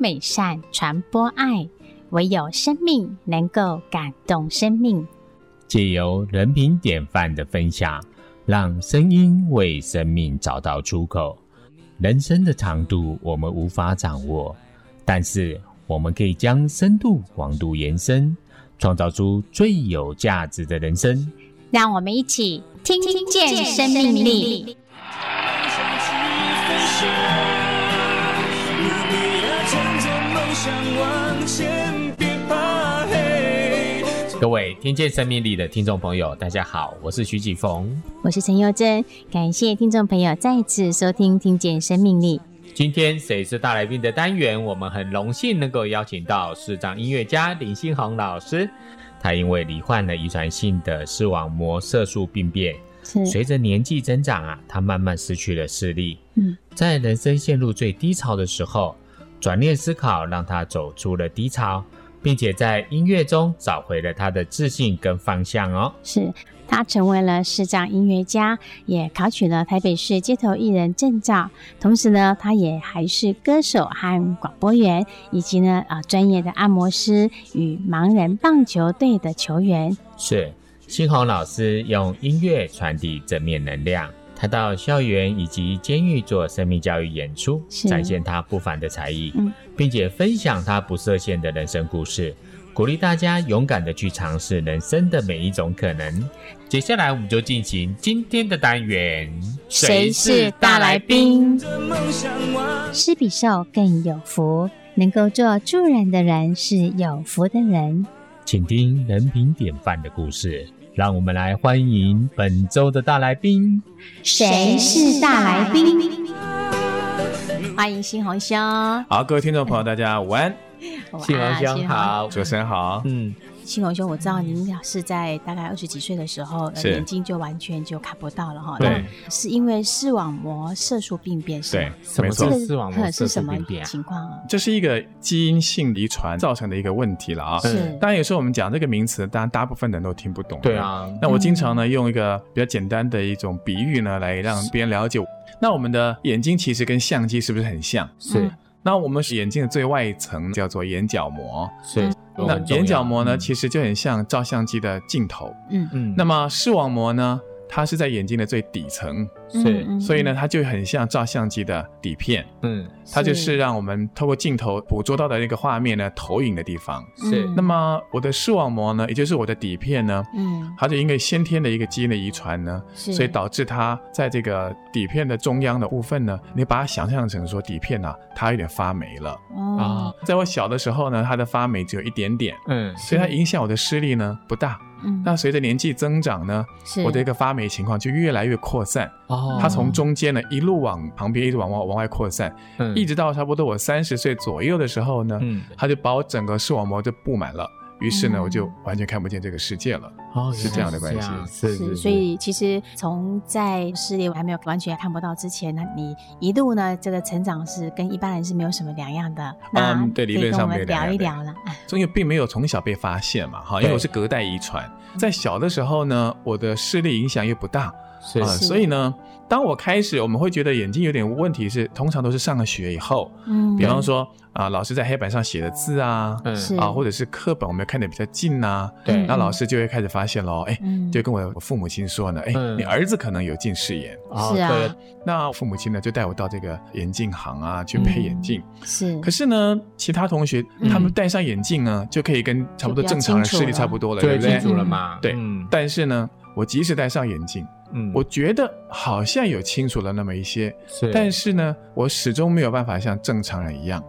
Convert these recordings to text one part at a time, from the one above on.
美善，传播爱。唯有生命能够感动生命。借由人品典范的分享，让声音为生命找到出口。人生的长度我们无法掌握，但是我们可以将深度、广度延伸，创造出最有价值的人生。让我们一起听听见生命力。各位听见生命力的听众朋友，大家好，我是徐启峰，我是陈佑贞，感谢听众朋友再次收听《听见生命力》。今天谁是大来宾的单元，我们很荣幸能够邀请到视障音乐家林欣鸿老师。他因为罹患了遗传性的视网膜色素病变，随着年纪增长啊，他慢慢失去了视力。嗯，在人生陷入最低潮的时候，转念思考，让他走出了低潮。并且在音乐中找回了他的自信跟方向哦。是，他成为了视障音乐家，也考取了台北市街头艺人证照。同时呢，他也还是歌手和广播员，以及呢啊专业的按摩师与盲人棒球队的球员。是，新红老师用音乐传递正面能量。他到校园以及监狱做生命教育演出，展现他不凡的才艺，嗯，并且分享他不设限的人生故事，鼓励大家勇敢的去尝试人生的每一种可能。接下来我们就进行今天的单元，谁是大来宾？施比受更有福，能够做助人的人是有福的人。请听人品典范的故事。让我们来欢迎本周的大来宾。谁是大来宾？欢迎新红兄。好，各位听众朋友，大家午安。新鸿兄好，主持人好。嗯。欣鸿兄，我知道您是在大概二十几岁的时候，眼睛就完全就看不到了哈。对，是因为视网膜色素病变是吗？对，什么是视网膜色素病变？情况啊？这是一个基因性遗传造成的一个问题了啊。是。当然有时候我们讲这个名词，当然大部分人都听不懂。对啊。那我经常呢用一个比较简单的一种比喻呢来让别人了解。那我们的眼睛其实跟相机是不是很像？是。那我们眼睛的最外一层叫做眼角膜。是。那眼角膜呢，其实就很像照相机的镜头。嗯嗯。那么视网膜呢，它是在眼睛的最底层。是，所以呢，它就很像照相机的底片，嗯，它就是让我们透过镜头捕捉到的那个画面呢，投影的地方。是，那么我的视网膜呢，也就是我的底片呢，嗯，它就因为先天的一个基因的遗传呢，是，所以导致它在这个底片的中央的部分呢，你把它想象成说底片啊，它有点发霉了。哦，在我小的时候呢，它的发霉只有一点点，嗯，所以它影响我的视力呢不大。嗯，那随着年纪增长呢，是，我的一个发霉情况就越来越扩散。哦，它从中间呢一路往旁边，一直往往往外扩散，嗯，一直到差不多我三十岁左右的时候呢，嗯，它就把我整个视网膜就布满了。于是呢，我就完全看不见这个世界了。哦，是这样的关系。是是。所以其实从在视力还没有完全看不到之前呢，你一路呢这个成长是跟一般人是没有什么两样的。嗯，对，理论上没有两样。聊一聊了。因为并没有从小被发现嘛，哈，因为我是隔代遗传，在小的时候呢，我的视力影响又不大。是啊，所以呢，当我开始，我们会觉得眼睛有点问题是，是通常都是上了学以后，嗯，比方说啊，老师在黑板上写的字啊，嗯，啊，或者是课本我们要看的比较近呐，对，那老师就会开始发现喽，哎，就跟我父母亲说呢，哎，你儿子可能有近视眼，啊是啊，那父母亲呢就带我到这个眼镜行啊去配眼镜，是，可是呢，其他同学他们戴上眼镜呢就可以跟差不多正常人视力差不多了，对不对？清楚了嘛？对，但是呢，我即使戴上眼镜。嗯，我觉得好像有清楚了那么一些，是，但是呢，我始终没有办法像正常人一样。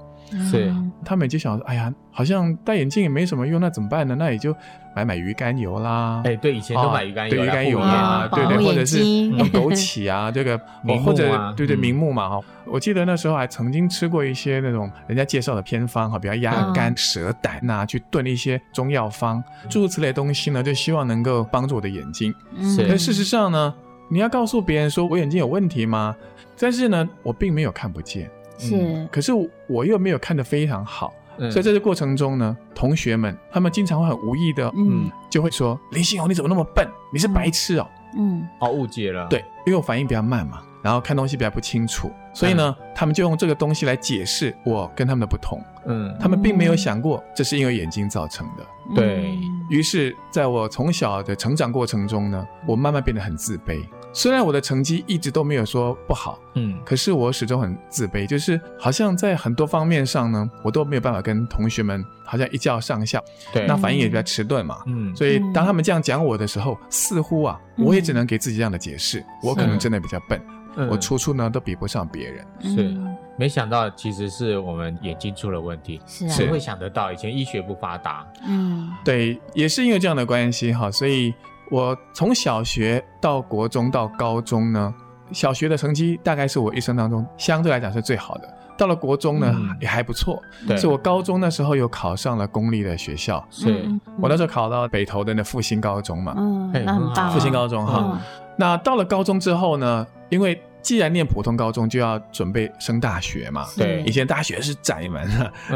是，他们就想说，哎呀，好像戴眼镜也没什么用，那怎么办呢？那也就买买鱼肝油啦。哎，对，以前都买鱼肝油，对鱼肝油啊，对对，或者是枸杞啊，这个 或者对对明目嘛哈。我记得那时候还曾经吃过一些那种人家介绍的偏方哈，比如鸭肝、蛇胆呐，去炖一些中药方，诸如此类东西呢，就希望能够帮助我的眼睛。是，但事实上呢，你要告诉别人说我眼睛有问题吗？但是呢，我并没有看不见。是、嗯，可是我又没有看得非常好，嗯、所以在这过程中呢，同学们他们经常会很无意的，嗯，就会说林欣鸿你怎么那么笨？你是白痴哦，嗯，哦误解了，对，因为我反应比较慢嘛，然后看东西比较不清楚，所以呢，嗯、他们就用这个东西来解释我跟他们的不同。嗯，他们并没有想过这是因为眼睛造成的。对，于是，在我从小的成长过程中呢，我慢慢变得很自卑。虽然我的成绩一直都没有说不好，嗯，可是我始终很自卑，就是好像在很多方面上呢，我都没有办法跟同学们好像一较上下。对，那反应也比较迟钝嘛。嗯，所以当他们这样讲我的时候，似乎啊，我也只能给自己这样的解释，我可能真的比较笨。嗯、我处处呢都比不上别人，是没想到其实是我们眼睛出了问题，是谁、啊、会想得到？以前医学不发达，嗯，对，也是因为这样的关系哈，所以我从小学到国中到高中呢，小学的成绩大概是我一生当中相对来讲是最好的，到了国中呢、嗯、也还不错，对，是我高中那时候又考上了公立的学校，是我那时候考到北投的那复兴高中嘛，嗯，那很棒，复兴高中哈。嗯那到了高中之后呢？因为既然念普通高中，就要准备升大学嘛。对，以前大学是窄门，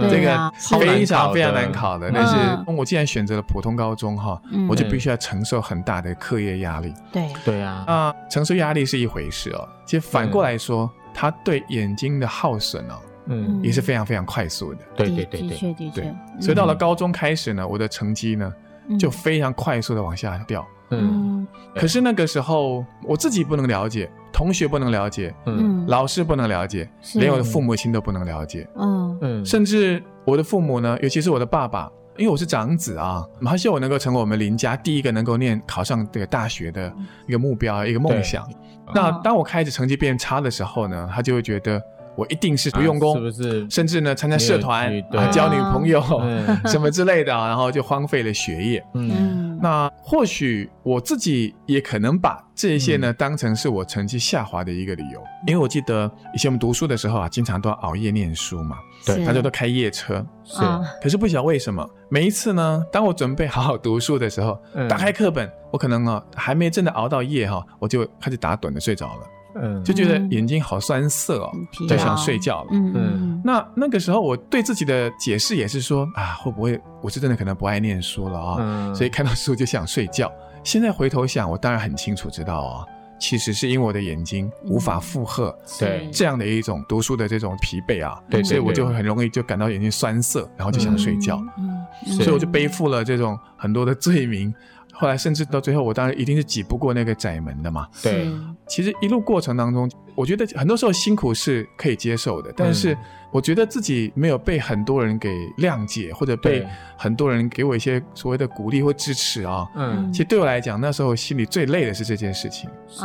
这个非常非常难考的。但是我既然选择了普通高中哈，我就必须要承受很大的课业压力。对对啊，啊，承受压力是一回事哦。其实反过来说，它对眼睛的耗损哦，嗯，也是非常非常快速的。对对对对，的确的确。所以到了高中开始呢，我的成绩呢就非常快速的往下掉。嗯，可是那个时候我自己不能了解，同学不能了解，嗯，老师不能了解，连我的父母亲都不能了解，嗯。嗯，甚至我的父母呢，尤其是我的爸爸，因为我是长子啊，他希望我能够成为我们林家第一个能够念考上这个大学的一个目标，一个梦想。那当我开始成绩变差的时候呢，他就会觉得。我一定是不用功，是不是？甚至呢，参加社团啊，交女朋友 什么之类的，然后就荒废了学业。嗯，那或许我自己也可能把这些呢当成是我成绩下滑的一个理由，因为我记得以前我们读书的时候啊，经常都要熬夜念书嘛，对，大家都开夜车，是。可是不晓得为什么，每一次呢，当我准备好好读书的时候，打开课本，我可能啊还没真的熬到夜哈，我就开始打盹的睡着了。嗯，就觉得眼睛好酸涩哦，就想睡觉了。嗯嗯，那那个时候我对自己的解释也是说啊，会不会我是真的可能不爱念书了啊？嗯，所以看到书就想睡觉。现在回头想，我当然很清楚知道啊，其实是因为我的眼睛无法负荷对这样的一种读书的这种疲惫啊，对，所以我就很容易就感到眼睛酸涩，然后就想睡觉。嗯，所以我就背负了这种很多的罪名。后来甚至到最后，我当然一定是挤不过那个窄门的嘛。对，其实一路过程当中，我觉得很多时候辛苦是可以接受的，但是我觉得自己没有被很多人给谅解，或者被很多人给我一些所谓的鼓励或支持啊。嗯，其实对我来讲，那时候心里最累的是这件事情。是，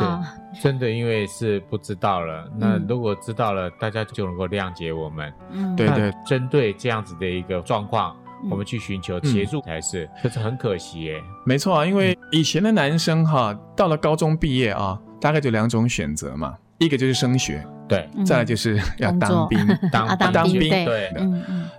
真的，因为是不知道了。那如果知道了，大家就能够谅解我们。嗯，对对，针对这样子的一个状况。我们去寻求协助才是，可是。很可惜耶。没错啊，因为以前的男生哈，到了高中毕业啊，大概就两种选择嘛，一个就是升学，对，再来就是要当兵，当当兵，对的。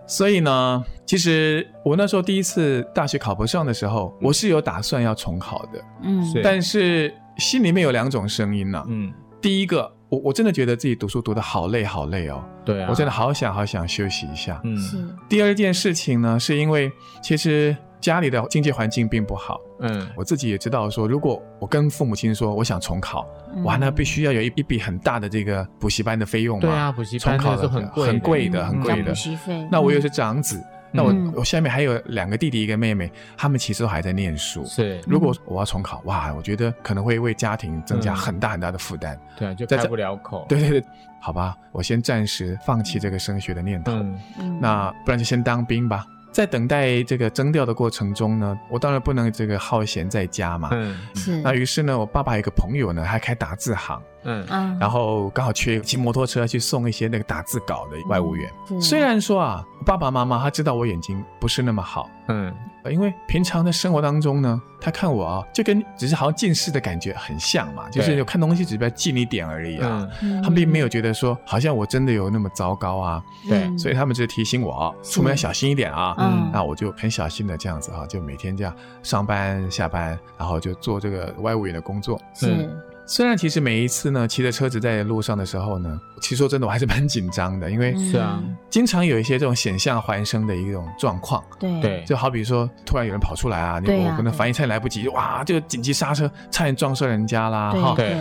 所以呢，其实我那时候第一次大学考不上的时候，我是有打算要重考的，嗯，但是心里面有两种声音呢，嗯，第一个。我我真的觉得自己读书读得好累好累哦，对啊，我真的好想好想休息一下。嗯，是。第二件事情呢，是因为其实家里的经济环境并不好。嗯，我自己也知道说，如果我跟父母亲说我想重考，哇，那必须要有一一笔很大的这个补习班的费用嘛。对啊，补习班重考的很贵，很贵的，很贵的。补习费。那我又是长子。那我我下面还有两个弟弟一个妹妹，他们其实都还在念书。是，如果我要重考，哇，我觉得可能会为家庭增加很大很大的负担。对啊，就开不了口。对对对，好吧，我先暂时放弃这个升学的念头。嗯，那不然就先当兵吧。在等待这个征调的过程中呢，我当然不能这个好闲在家嘛。嗯，是。那于是呢，我爸爸有一个朋友呢，还开打字行。嗯，然后刚好缺骑摩托车去送一些那个打字稿的外务员。嗯，虽然说啊，爸爸妈妈他知道我眼睛不是那么好。嗯。因为平常的生活当中呢，他看我啊，就跟只是好像近视的感觉很像嘛，就是有看东西只比较近一点而已啊。他们并没有觉得说好像我真的有那么糟糕啊。对，所以他们就提醒我出门要小心一点啊。嗯，那我就很小心的这样子啊，就每天这样上班下班，然后就做这个外务员的工作。是。虽然其实每一次呢，骑着车子在路上的时候呢，其实说真的，我还是蛮紧张的，因为是啊，经常有一些这种险象环生的一种状况。对对，就好比说，突然有人跑出来啊，你我可能反应差点来不及，哇，就紧急刹车，差点撞上人家啦，哈。对。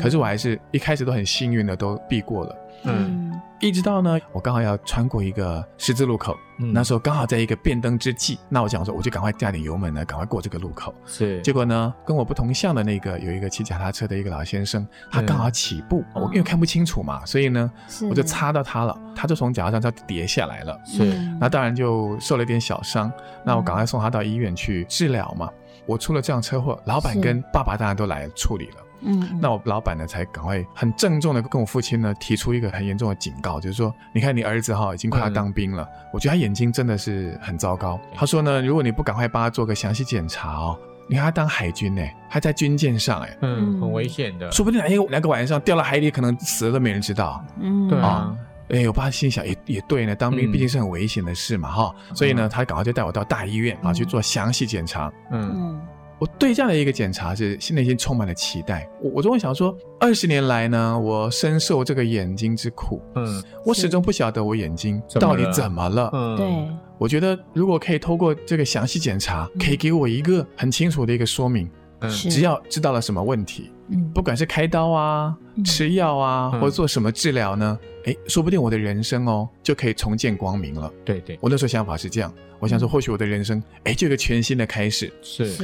可是我还是一开始都很幸运的，都避过了。嗯。一直到呢，我刚好要穿过一个十字路口，嗯、那时候刚好在一个变灯之际，那我想说，我就赶快加点油门呢，赶快过这个路口。是，结果呢，跟我不同向的那个有一个骑脚踏车的一个老先生，他刚好起步，嗯、我因为看不清楚嘛，所以呢，是我就擦到他了，他就从脚踏车上跌下来了。是，那当然就受了一点小伤，那我赶快送他到医院去治疗嘛。我出了这样车祸，老板跟爸爸当然都来处理了。嗯，那我老板呢，才赶快很郑重的跟我父亲呢提出一个很严重的警告，就是说，你看你儿子哈已经快要当兵了，嗯、我觉得他眼睛真的是很糟糕。他说呢，如果你不赶快帮他做个详细检查哦，你看他当海军呢，还在军舰上哎，嗯，很危险的，说不定哪一个哪个晚上掉到海里，可能死了都没人知道。嗯，对啊，哎，我爸心想也也对呢，当兵毕竟是很危险的事嘛哈，嗯、所以呢，他赶快就带我到大医院啊去做详细检查。嗯。嗯我对这样的一个检查是内心充满了期待。我我总会想说，二十年来呢，我深受这个眼睛之苦。嗯，我始终不晓得我眼睛到底怎么了。嗯，对。我觉得如果可以透过这个详细检查，可以给我一个很清楚的一个说明。嗯，只要知道了什么问题，嗯，不管是开刀啊、吃药啊，或者做什么治疗呢，哎，说不定我的人生哦就可以重见光明了。对对，我那时候想法是这样。我想说，或许我的人生，哎，就有个全新的开始。是。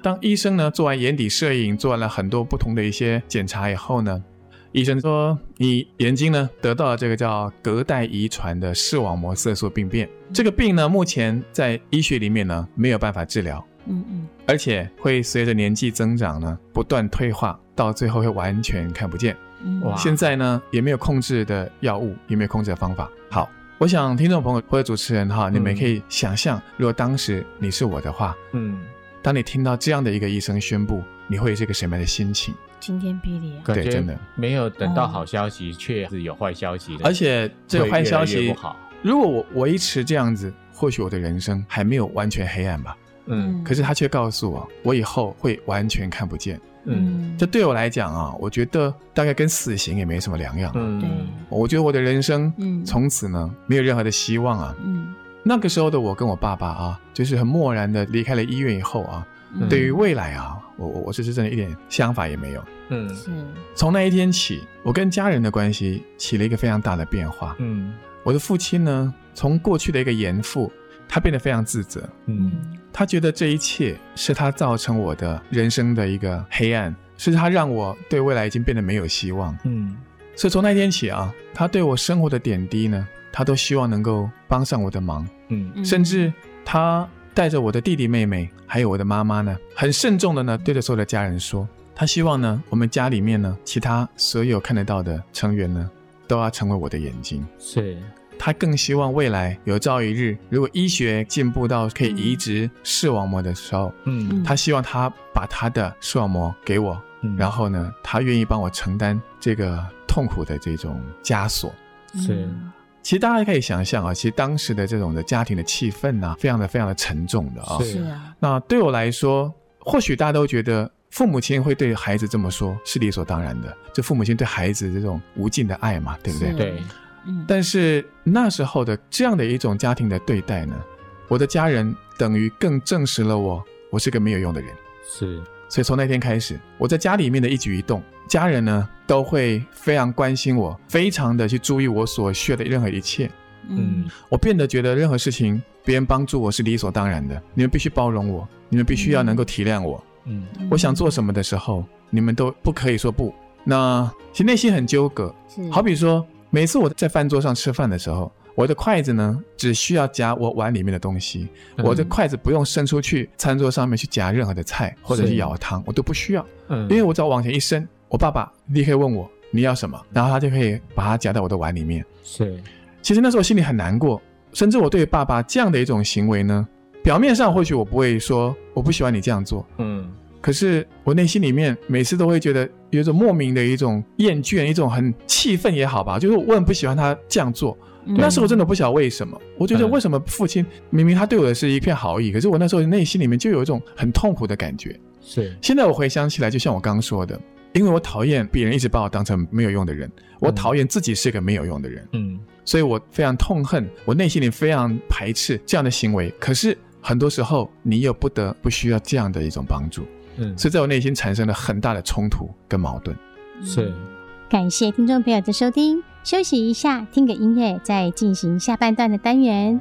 当医生呢做完眼底摄影，做完了很多不同的一些检查以后呢，医生说你眼睛呢得到了这个叫隔代遗传的视网膜色素病变。这个病呢目前在医学里面呢没有办法治疗，嗯嗯，而且会随着年纪增长呢不断退化，到最后会完全看不见。哇！现在呢也没有控制的药物，也没有控制的方法。好。我想听众朋友或者主持人哈，你们可以想象，如果当时你是我的话，嗯，当你听到这样的一个医生宣布，你会是一个什么样的心情？晴天霹雳啊！对，真的没有等到好消息，却是有坏消息的。而且这个坏消息不好。如果我维持这样子，或许我的人生还没有完全黑暗吧。嗯，可是他却告诉我，我以后会完全看不见。嗯，这对我来讲啊，我觉得大概跟死刑也没什么两样。嗯，对，我觉得我的人生，嗯，从此呢没有任何的希望啊。嗯，那个时候的我跟我爸爸啊，就是很漠然的离开了医院以后啊，嗯、对于未来啊，我我我这是真的一点想法也没有。嗯，是。从那一天起，我跟家人的关系起了一个非常大的变化。嗯，我的父亲呢，从过去的一个严父，他变得非常自责。嗯。他觉得这一切是他造成我的人生的一个黑暗，是他让我对未来已经变得没有希望。嗯，所以从那天起啊，他对我生活的点滴呢，他都希望能够帮上我的忙。嗯，甚至他带着我的弟弟妹妹，还有我的妈妈呢，很慎重的呢，对着所有的家人说，他希望呢，我们家里面呢，其他所有看得到的成员呢，都要成为我的眼睛。是。他更希望未来有朝一日，如果医学进步到可以移植视网膜的时候，嗯，他希望他把他的视网膜给我，嗯，然后呢，他愿意帮我承担这个痛苦的这种枷锁。是，其实大家可以想象啊，其实当时的这种的家庭的气氛呢，非常的非常的沉重的啊。是啊。那对我来说，或许大家都觉得父母亲会对孩子这么说，是理所当然的。就父母亲对孩子这种无尽的爱嘛，对不对？对。但是那时候的这样的一种家庭的对待呢，我的家人等于更证实了我，我是个没有用的人。是，所以从那天开始，我在家里面的一举一动，家人呢都会非常关心我，非常的去注意我所学的任何一切。嗯，我变得觉得任何事情别人帮助我是理所当然的，你们必须包容我，你们必须要能够体谅我。嗯，我想做什么的时候，你们都不可以说不。那其实内心很纠葛，好比说。每次我在饭桌上吃饭的时候，我的筷子呢，只需要夹我碗里面的东西，嗯、我的筷子不用伸出去餐桌上面去夹任何的菜或者是舀汤，我都不需要，嗯，因为我只要往前一伸，我爸爸立刻问我你要什么，然后他就可以把它夹到我的碗里面。是，其实那时候我心里很难过，甚至我对爸爸这样的一种行为呢，表面上或许我不会说我不喜欢你这样做，嗯。可是我内心里面每次都会觉得有一种莫名的一种厌倦，一种很气愤也好吧，就是我很不喜欢他这样做。那时候我真的不晓得为什么，我觉得为什么父亲明明他对我的是一片好意，可是我那时候内心里面就有一种很痛苦的感觉。是。现在我回想起来，就像我刚刚说的，因为我讨厌别人一直把我当成没有用的人，我讨厌自己是个没有用的人，嗯，所以我非常痛恨，我内心里非常排斥这样的行为。可是很多时候，你又不得不需要这样的一种帮助，嗯，所以在我内心产生了很大的冲突跟矛盾。是，感谢听众朋友的收听，休息一下，听个音乐，再进行下半段的单元。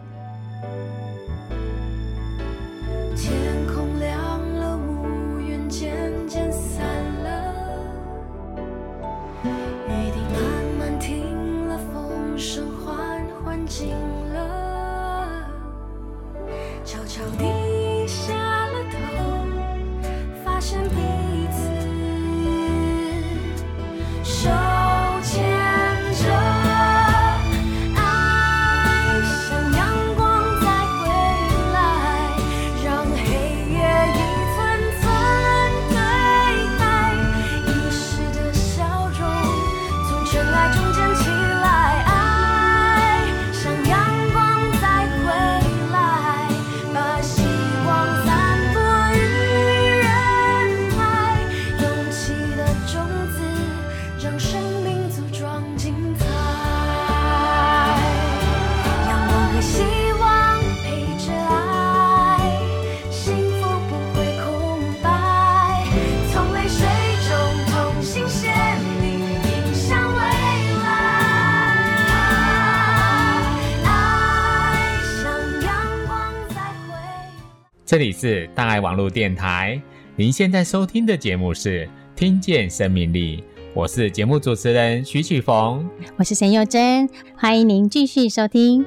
爱网络电台，您现在收听的节目是《听见生命力》，我是节目主持人徐启逢，我是陈幼珍，欢迎您继续收听。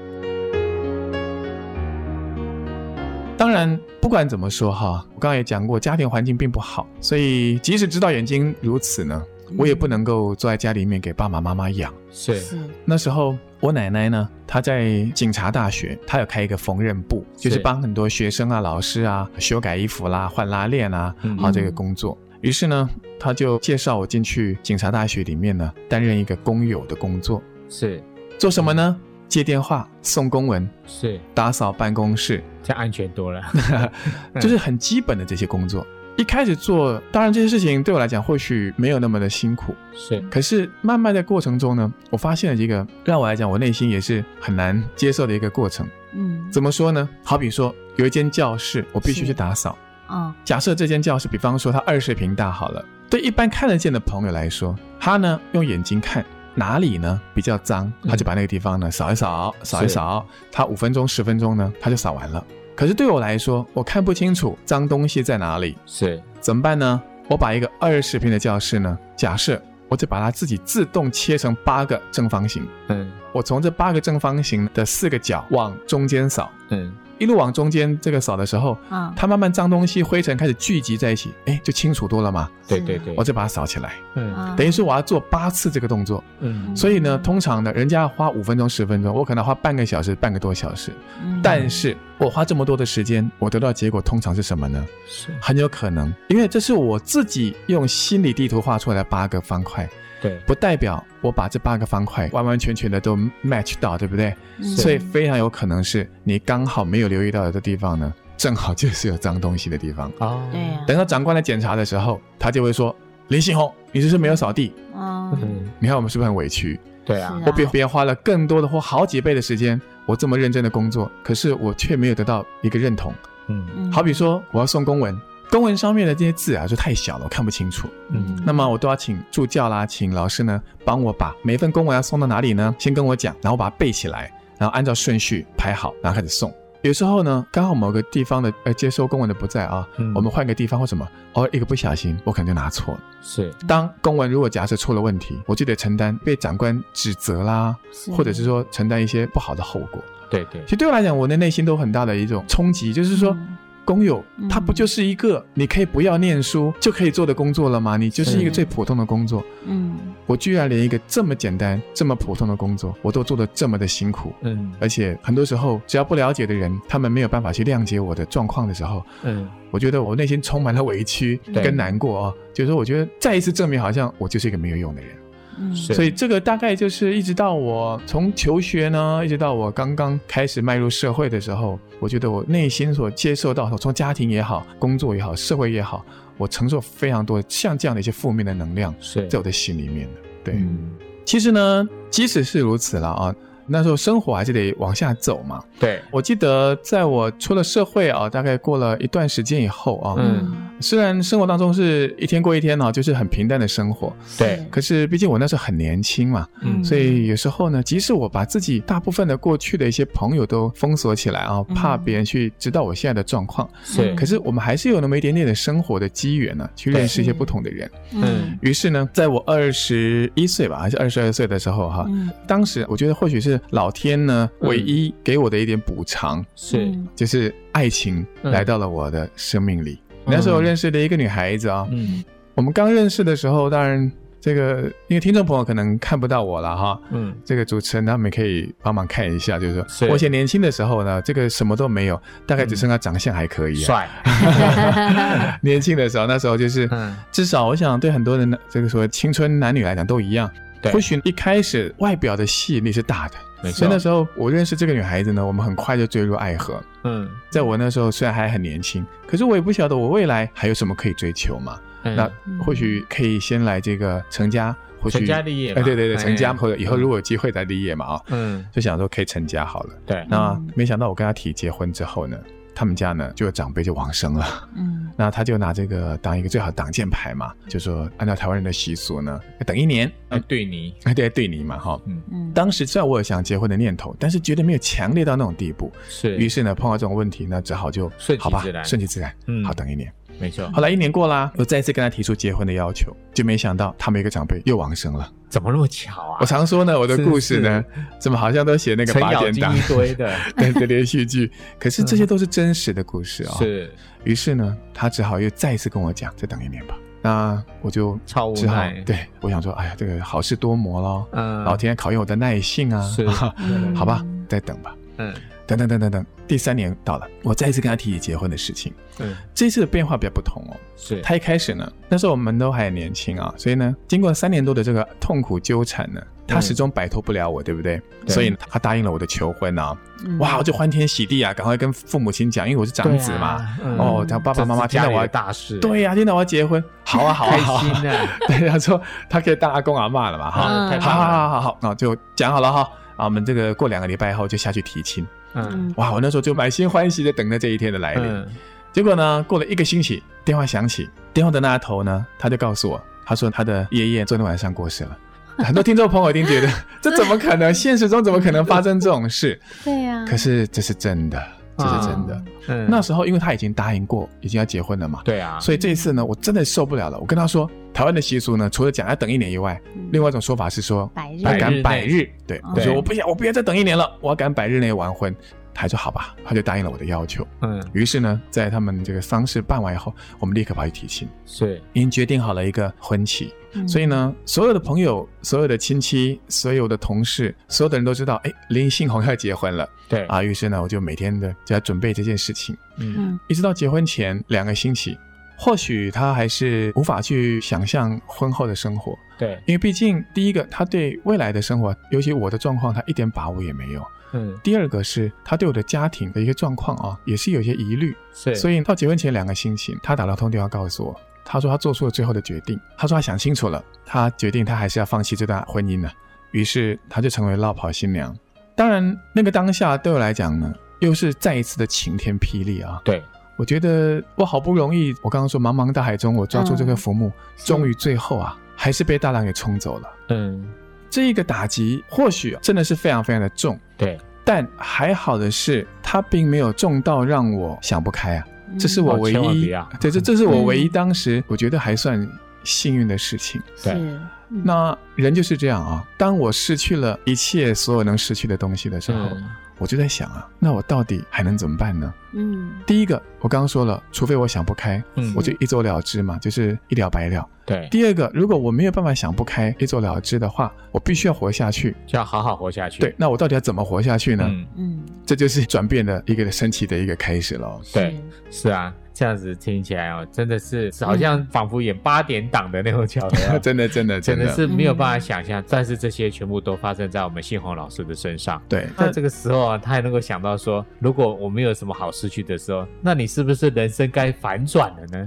当然，不管怎么说哈，我刚刚也讲过，家庭环境并不好，所以即使知道眼睛如此呢，我也不能够坐在家里面给爸爸妈妈养。是，那时候我奶奶呢，她在警察大学，她有开一个缝纫部，就是帮很多学生啊、老师啊修改衣服啦、换拉链啊，好这个工作。于是呢，她就介绍我进去警察大学里面呢，担任一个工友的工作。是，做什么呢？接电话、送公文，是打扫办公室，这安全多了，就是很基本的这些工作。一开始做，当然这些事情对我来讲或许没有那么的辛苦，是。可是慢慢的过程中呢，我发现了一个让我来讲，我内心也是很难接受的一个过程。嗯，怎么说呢？好比说有一间教室，我必须去打扫。嗯，假设这间教室，比方说它二十平大好了，对一般看得见的朋友来说，他呢用眼睛看哪里呢比较脏，他就把那个地方呢扫一扫，扫一扫，他五分钟十分钟呢他就扫完了。可是对我来说，我看不清楚脏东西在哪里，是。怎么办呢？我把一个二十平的教室呢，假设我就把它自己自动切成八个正方形，嗯，我从这八个正方形的四个角往中间扫，嗯。一路往中间这个扫的时候，啊，它慢慢脏东西灰尘开始聚集在一起，哎，就清楚多了嘛。对对对，我再把它扫起来。嗯，等于说我要做八次这个动作。嗯，所以呢，通常呢，人家花五分钟、十分钟，我可能花半个小时、半个多小时。嗯，但是我花这么多的时间，我得到结果通常是什么呢？是很有可能，因为这是我自己用心理地图画出来的八个方块。对，不代表我把这八个方块完完全全的都 match 到，对不对？所以非常有可能是你刚好没有留意到的地方呢，正好就是有脏东西的地方哦。等到长官来检查的时候，他就会说：“林信宏，你这是没有扫地。”哦。嗯。你看我们是不是很委屈？对啊。我比别人花了更多的或好几倍的时间，我这么认真的工作，可是我却没有得到一个认同。嗯。好比说我要送公文。公文上面的这些字啊，就太小了，我看不清楚。嗯，那么我都要请助教啦，请老师呢，帮我把每一份公文要送到哪里呢？先跟我讲，然后把它背起来，然后按照顺序排好，然后开始送。有时候呢，刚好某个地方的呃接收公文的不在啊，嗯、我们换个地方或什么，哦，一个不小心，我可能就拿错了。是，当公文如果假设出了问题，我就得承担被长官指责啦，或者是说承担一些不好的后果。对对，其实对我来讲，我的内心都很大的一种冲击，就是说。嗯工友，他不就是一个你可以不要念书就可以做的工作了吗？你就是一个最普通的工作。嗯，我居然连一个这么简单、这么普通的工作，我都做的这么的辛苦。嗯，而且很多时候，只要不了解的人，他们没有办法去谅解我的状况的时候，嗯，我觉得我内心充满了委屈跟难过啊。就是说，我觉得再一次证明，好像我就是一个没有用的人。嗯，所以这个大概就是一直到我从求学呢，一直到我刚刚开始迈入社会的时候，我觉得我内心所接受到，从家庭也好，工作也好，社会也好，我承受非常多像这样的一些负面的能量，是在我的心里面的。对，嗯，其实呢，即使是如此了啊。那时候生活还是得往下走嘛。对，我记得在我出了社会啊，大概过了一段时间以后啊，嗯，虽然生活当中是一天过一天啊，就是很平淡的生活。对，可是毕竟我那时候很年轻嘛，嗯，所以有时候呢，即使我把自己大部分的过去的一些朋友都封锁起来啊，怕别人去知道我现在的状况。是，可是我们还是有那么一点点的生活的机缘呢，去认识一些不同的人。嗯，于是呢，在我二十一岁吧，还是二十二岁的时候哈，当时我觉得或许是。老天呢，唯一给我的一点补偿是，就是爱情来到了我的生命里。那时候认识的一个女孩子啊，嗯，我们刚认识的时候，当然这个因为听众朋友可能看不到我了哈，嗯，这个主持人他们可以帮忙看一下，就是说，我以前年轻的时候呢，这个什么都没有，大概只剩下长相还可以，帅。年轻的时候，那时候就是，嗯。至少我想对很多人的这个说青春男女来讲都一样。对。或许一开始外表的吸引力是大的，没错。所以那时候我认识这个女孩子呢，我们很快就坠入爱河。嗯，在我那时候虽然还很年轻，可是我也不晓得我未来还有什么可以追求嘛。嗯、那或许可以先来这个成家，或许成家立业。哎，对对对，成家或者以后如果有机会再立业嘛啊。嗯，就想说可以成家好了。对，那没想到我跟她提结婚之后呢，他们家呢就有长辈就往生了，嗯，那他就拿这个当一个最好的挡箭牌嘛，就说按照台湾人的习俗呢，要等一年，哎，对你，哎，对，对你嘛，哈，嗯。嗯，当时虽然我有想结婚的念头，但是觉得没有强烈到那种地步，是，于是呢碰到这种问题，呢只好就顺其自然，顺其自然，嗯，好，等一年，没错。后来一年过啦，我再一次跟他提出结婚的要求，就没想到他们一个长辈又往生了。怎么那么巧啊？我常说呢，我的故事呢，怎么好像都写那个八点档一堆的 对的连续剧？可是这些都是真实的故事啊。是。于是呢，他只好又再一次跟我讲，再等一年吧。那我就超无奈。对，我想说，哎呀，这个好事多磨喽。嗯。老天考验我的耐性啊。是。好吧，再等吧。嗯。等等等等等，第三年到了，我再一次跟他提起结婚的事情。对，这次的变化比较不同哦。是，他一开始呢，那时候我们都还年轻啊，所以呢，经过三年多的这个痛苦纠缠呢，他始终摆脱不了我，对不对？所以他答应了我的求婚啊，哇，我就欢天喜地啊，赶快跟父母亲讲，因为我是长子嘛。哦，他爸爸妈妈听到我要大事，对呀，听到我要结婚，好啊，好啊，开心啊。对，他说他可以当阿公阿嬷了嘛，哈，好好好好好，那就讲好了哈，啊，我们这个过两个礼拜后就下去提亲。嗯，哇！我那时候就满心欢喜的等着这一天的来临。嗯、结果呢，过了一个星期，电话响起，电话的那头呢，他就告诉我，他说他的爷爷昨天晚上过世了。很多听众朋友一定觉得，这怎么可能？现实中怎么可能发生这种事？对呀、啊。可是这是真的。这是真的。哦嗯、那时候，因为他已经答应过，已经要结婚了嘛。对啊。所以这一次呢，我真的受不了了。我跟他说，台湾的习俗呢，除了讲要等一年以外，嗯、另外一种说法是说，百日赶百日。对，哦、我说我不想，我不要再等一年了，我要赶百日内完婚。他说好吧，他就答应了我的要求。嗯。于是呢，在他们这个丧事办完以后，我们立刻跑去提亲。是。已经决定好了一个婚期。所以呢，所有的朋友、所有的亲戚、所有的同事，所有的人都知道，哎，林信宏要结婚了。对啊，于是呢，我就每天的就在准备这件事情。嗯，一直到结婚前两个星期，或许他还是无法去想象婚后的生活。对，因为毕竟第一个，他对未来的生活，尤其我的状况，他一点把握也没有。嗯，第二个是他对我的家庭的一个状况啊，也是有些疑虑。是，所以到结婚前两个星期，他打了通电话告诉我。他说他做出了最后的决定。他说他想清楚了，他决定他还是要放弃这段婚姻了。于是他就成为落跑新娘。当然，那个当下对我来讲呢，又是再一次的晴天霹雳啊！对，我觉得我好不容易，我刚刚说茫茫大海中，我抓住这个浮木，嗯、终于最后啊，还是被大浪给冲走了。嗯，这一个打击或许真的是非常非常的重。对，但还好的是，它并没有重到让我想不开啊。这是我唯一，对，这这是我唯一当时我觉得还算幸运的事情。对，那人就是这样啊。当我失去了一切所有能失去的东西的时候，我就在想啊，那我到底还能怎么办呢？嗯，第一个我刚刚说了，除非我想不开，嗯，我就一走了之嘛，就是一了百了。对。第二个，如果我没有办法想不开，一走了之的话，我必须要活下去，就要好好活下去。对，那我到底要怎么活下去呢？嗯，这就是转变的一个神奇的一个开始了。对，是啊。这样子听起来哦，真的是好像仿佛演八点档的那种桥段，真的真的真的，真的是没有办法想象。但是这些全部都发生在我们信宏老师的身上。对，在这个时候啊，他还能够想到说，如果我们有什么好失去的时候，那你是不是人生该反转了呢？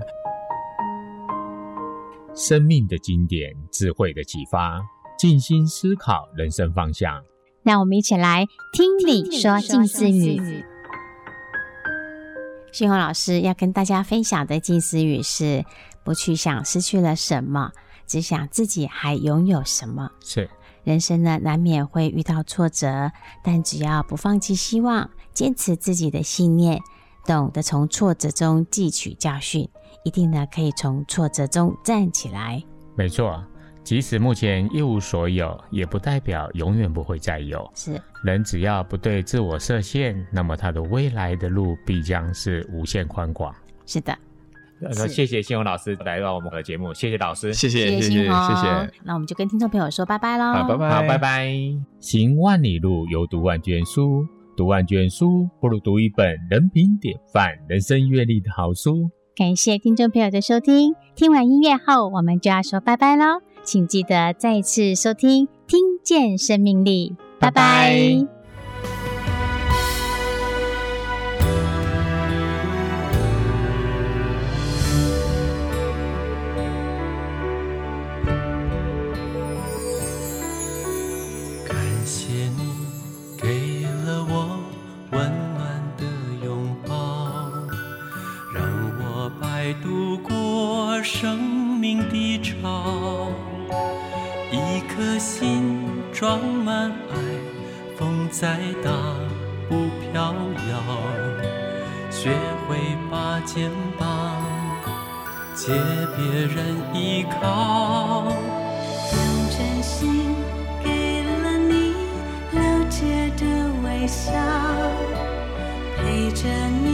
生命的经典，智慧的启发，静心思考人生方向。让我们一起来听你说近似语。信宏老师要跟大家分享的近思语是：不去想失去了什么，只想自己还拥有什么。是人生呢，难免会遇到挫折，但只要不放弃希望，坚持自己的信念，懂得从挫折中汲取教训，一定呢可以从挫折中站起来。没错。即使目前一无所有，也不代表永远不会再有。是人只要不对自我设限，那么他的未来的路必将是无限宽广。是的，那谢谢信宏老师来到我们的节目，谢谢老师，谢谢谢谢谢谢。那我们就跟听众朋友说拜拜喽，好，拜拜，好，拜拜。行万里路，犹读万卷书，读万卷书不如读一本人品典范、人生阅历的好书。感谢听众朋友的收听，听完音乐后，我们就要说拜拜喽。请记得再次收听《听见生命力》，拜拜。感谢你给了我温暖的拥抱，让我摆渡过生命的潮。一颗心装满爱，风再大不飘摇，学会把肩膀借别人依靠，用真心给了你了解的微笑，陪着你。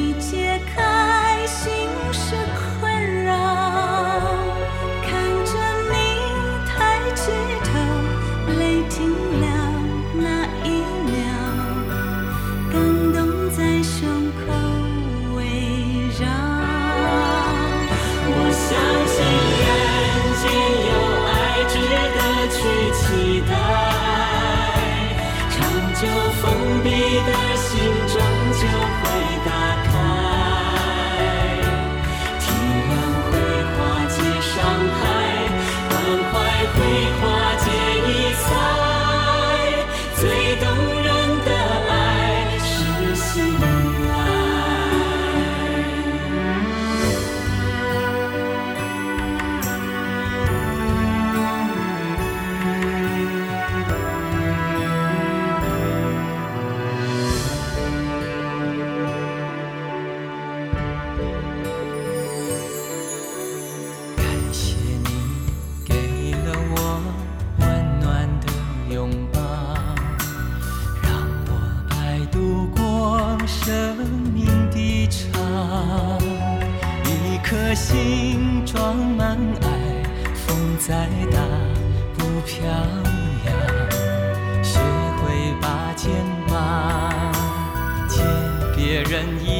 人依靠。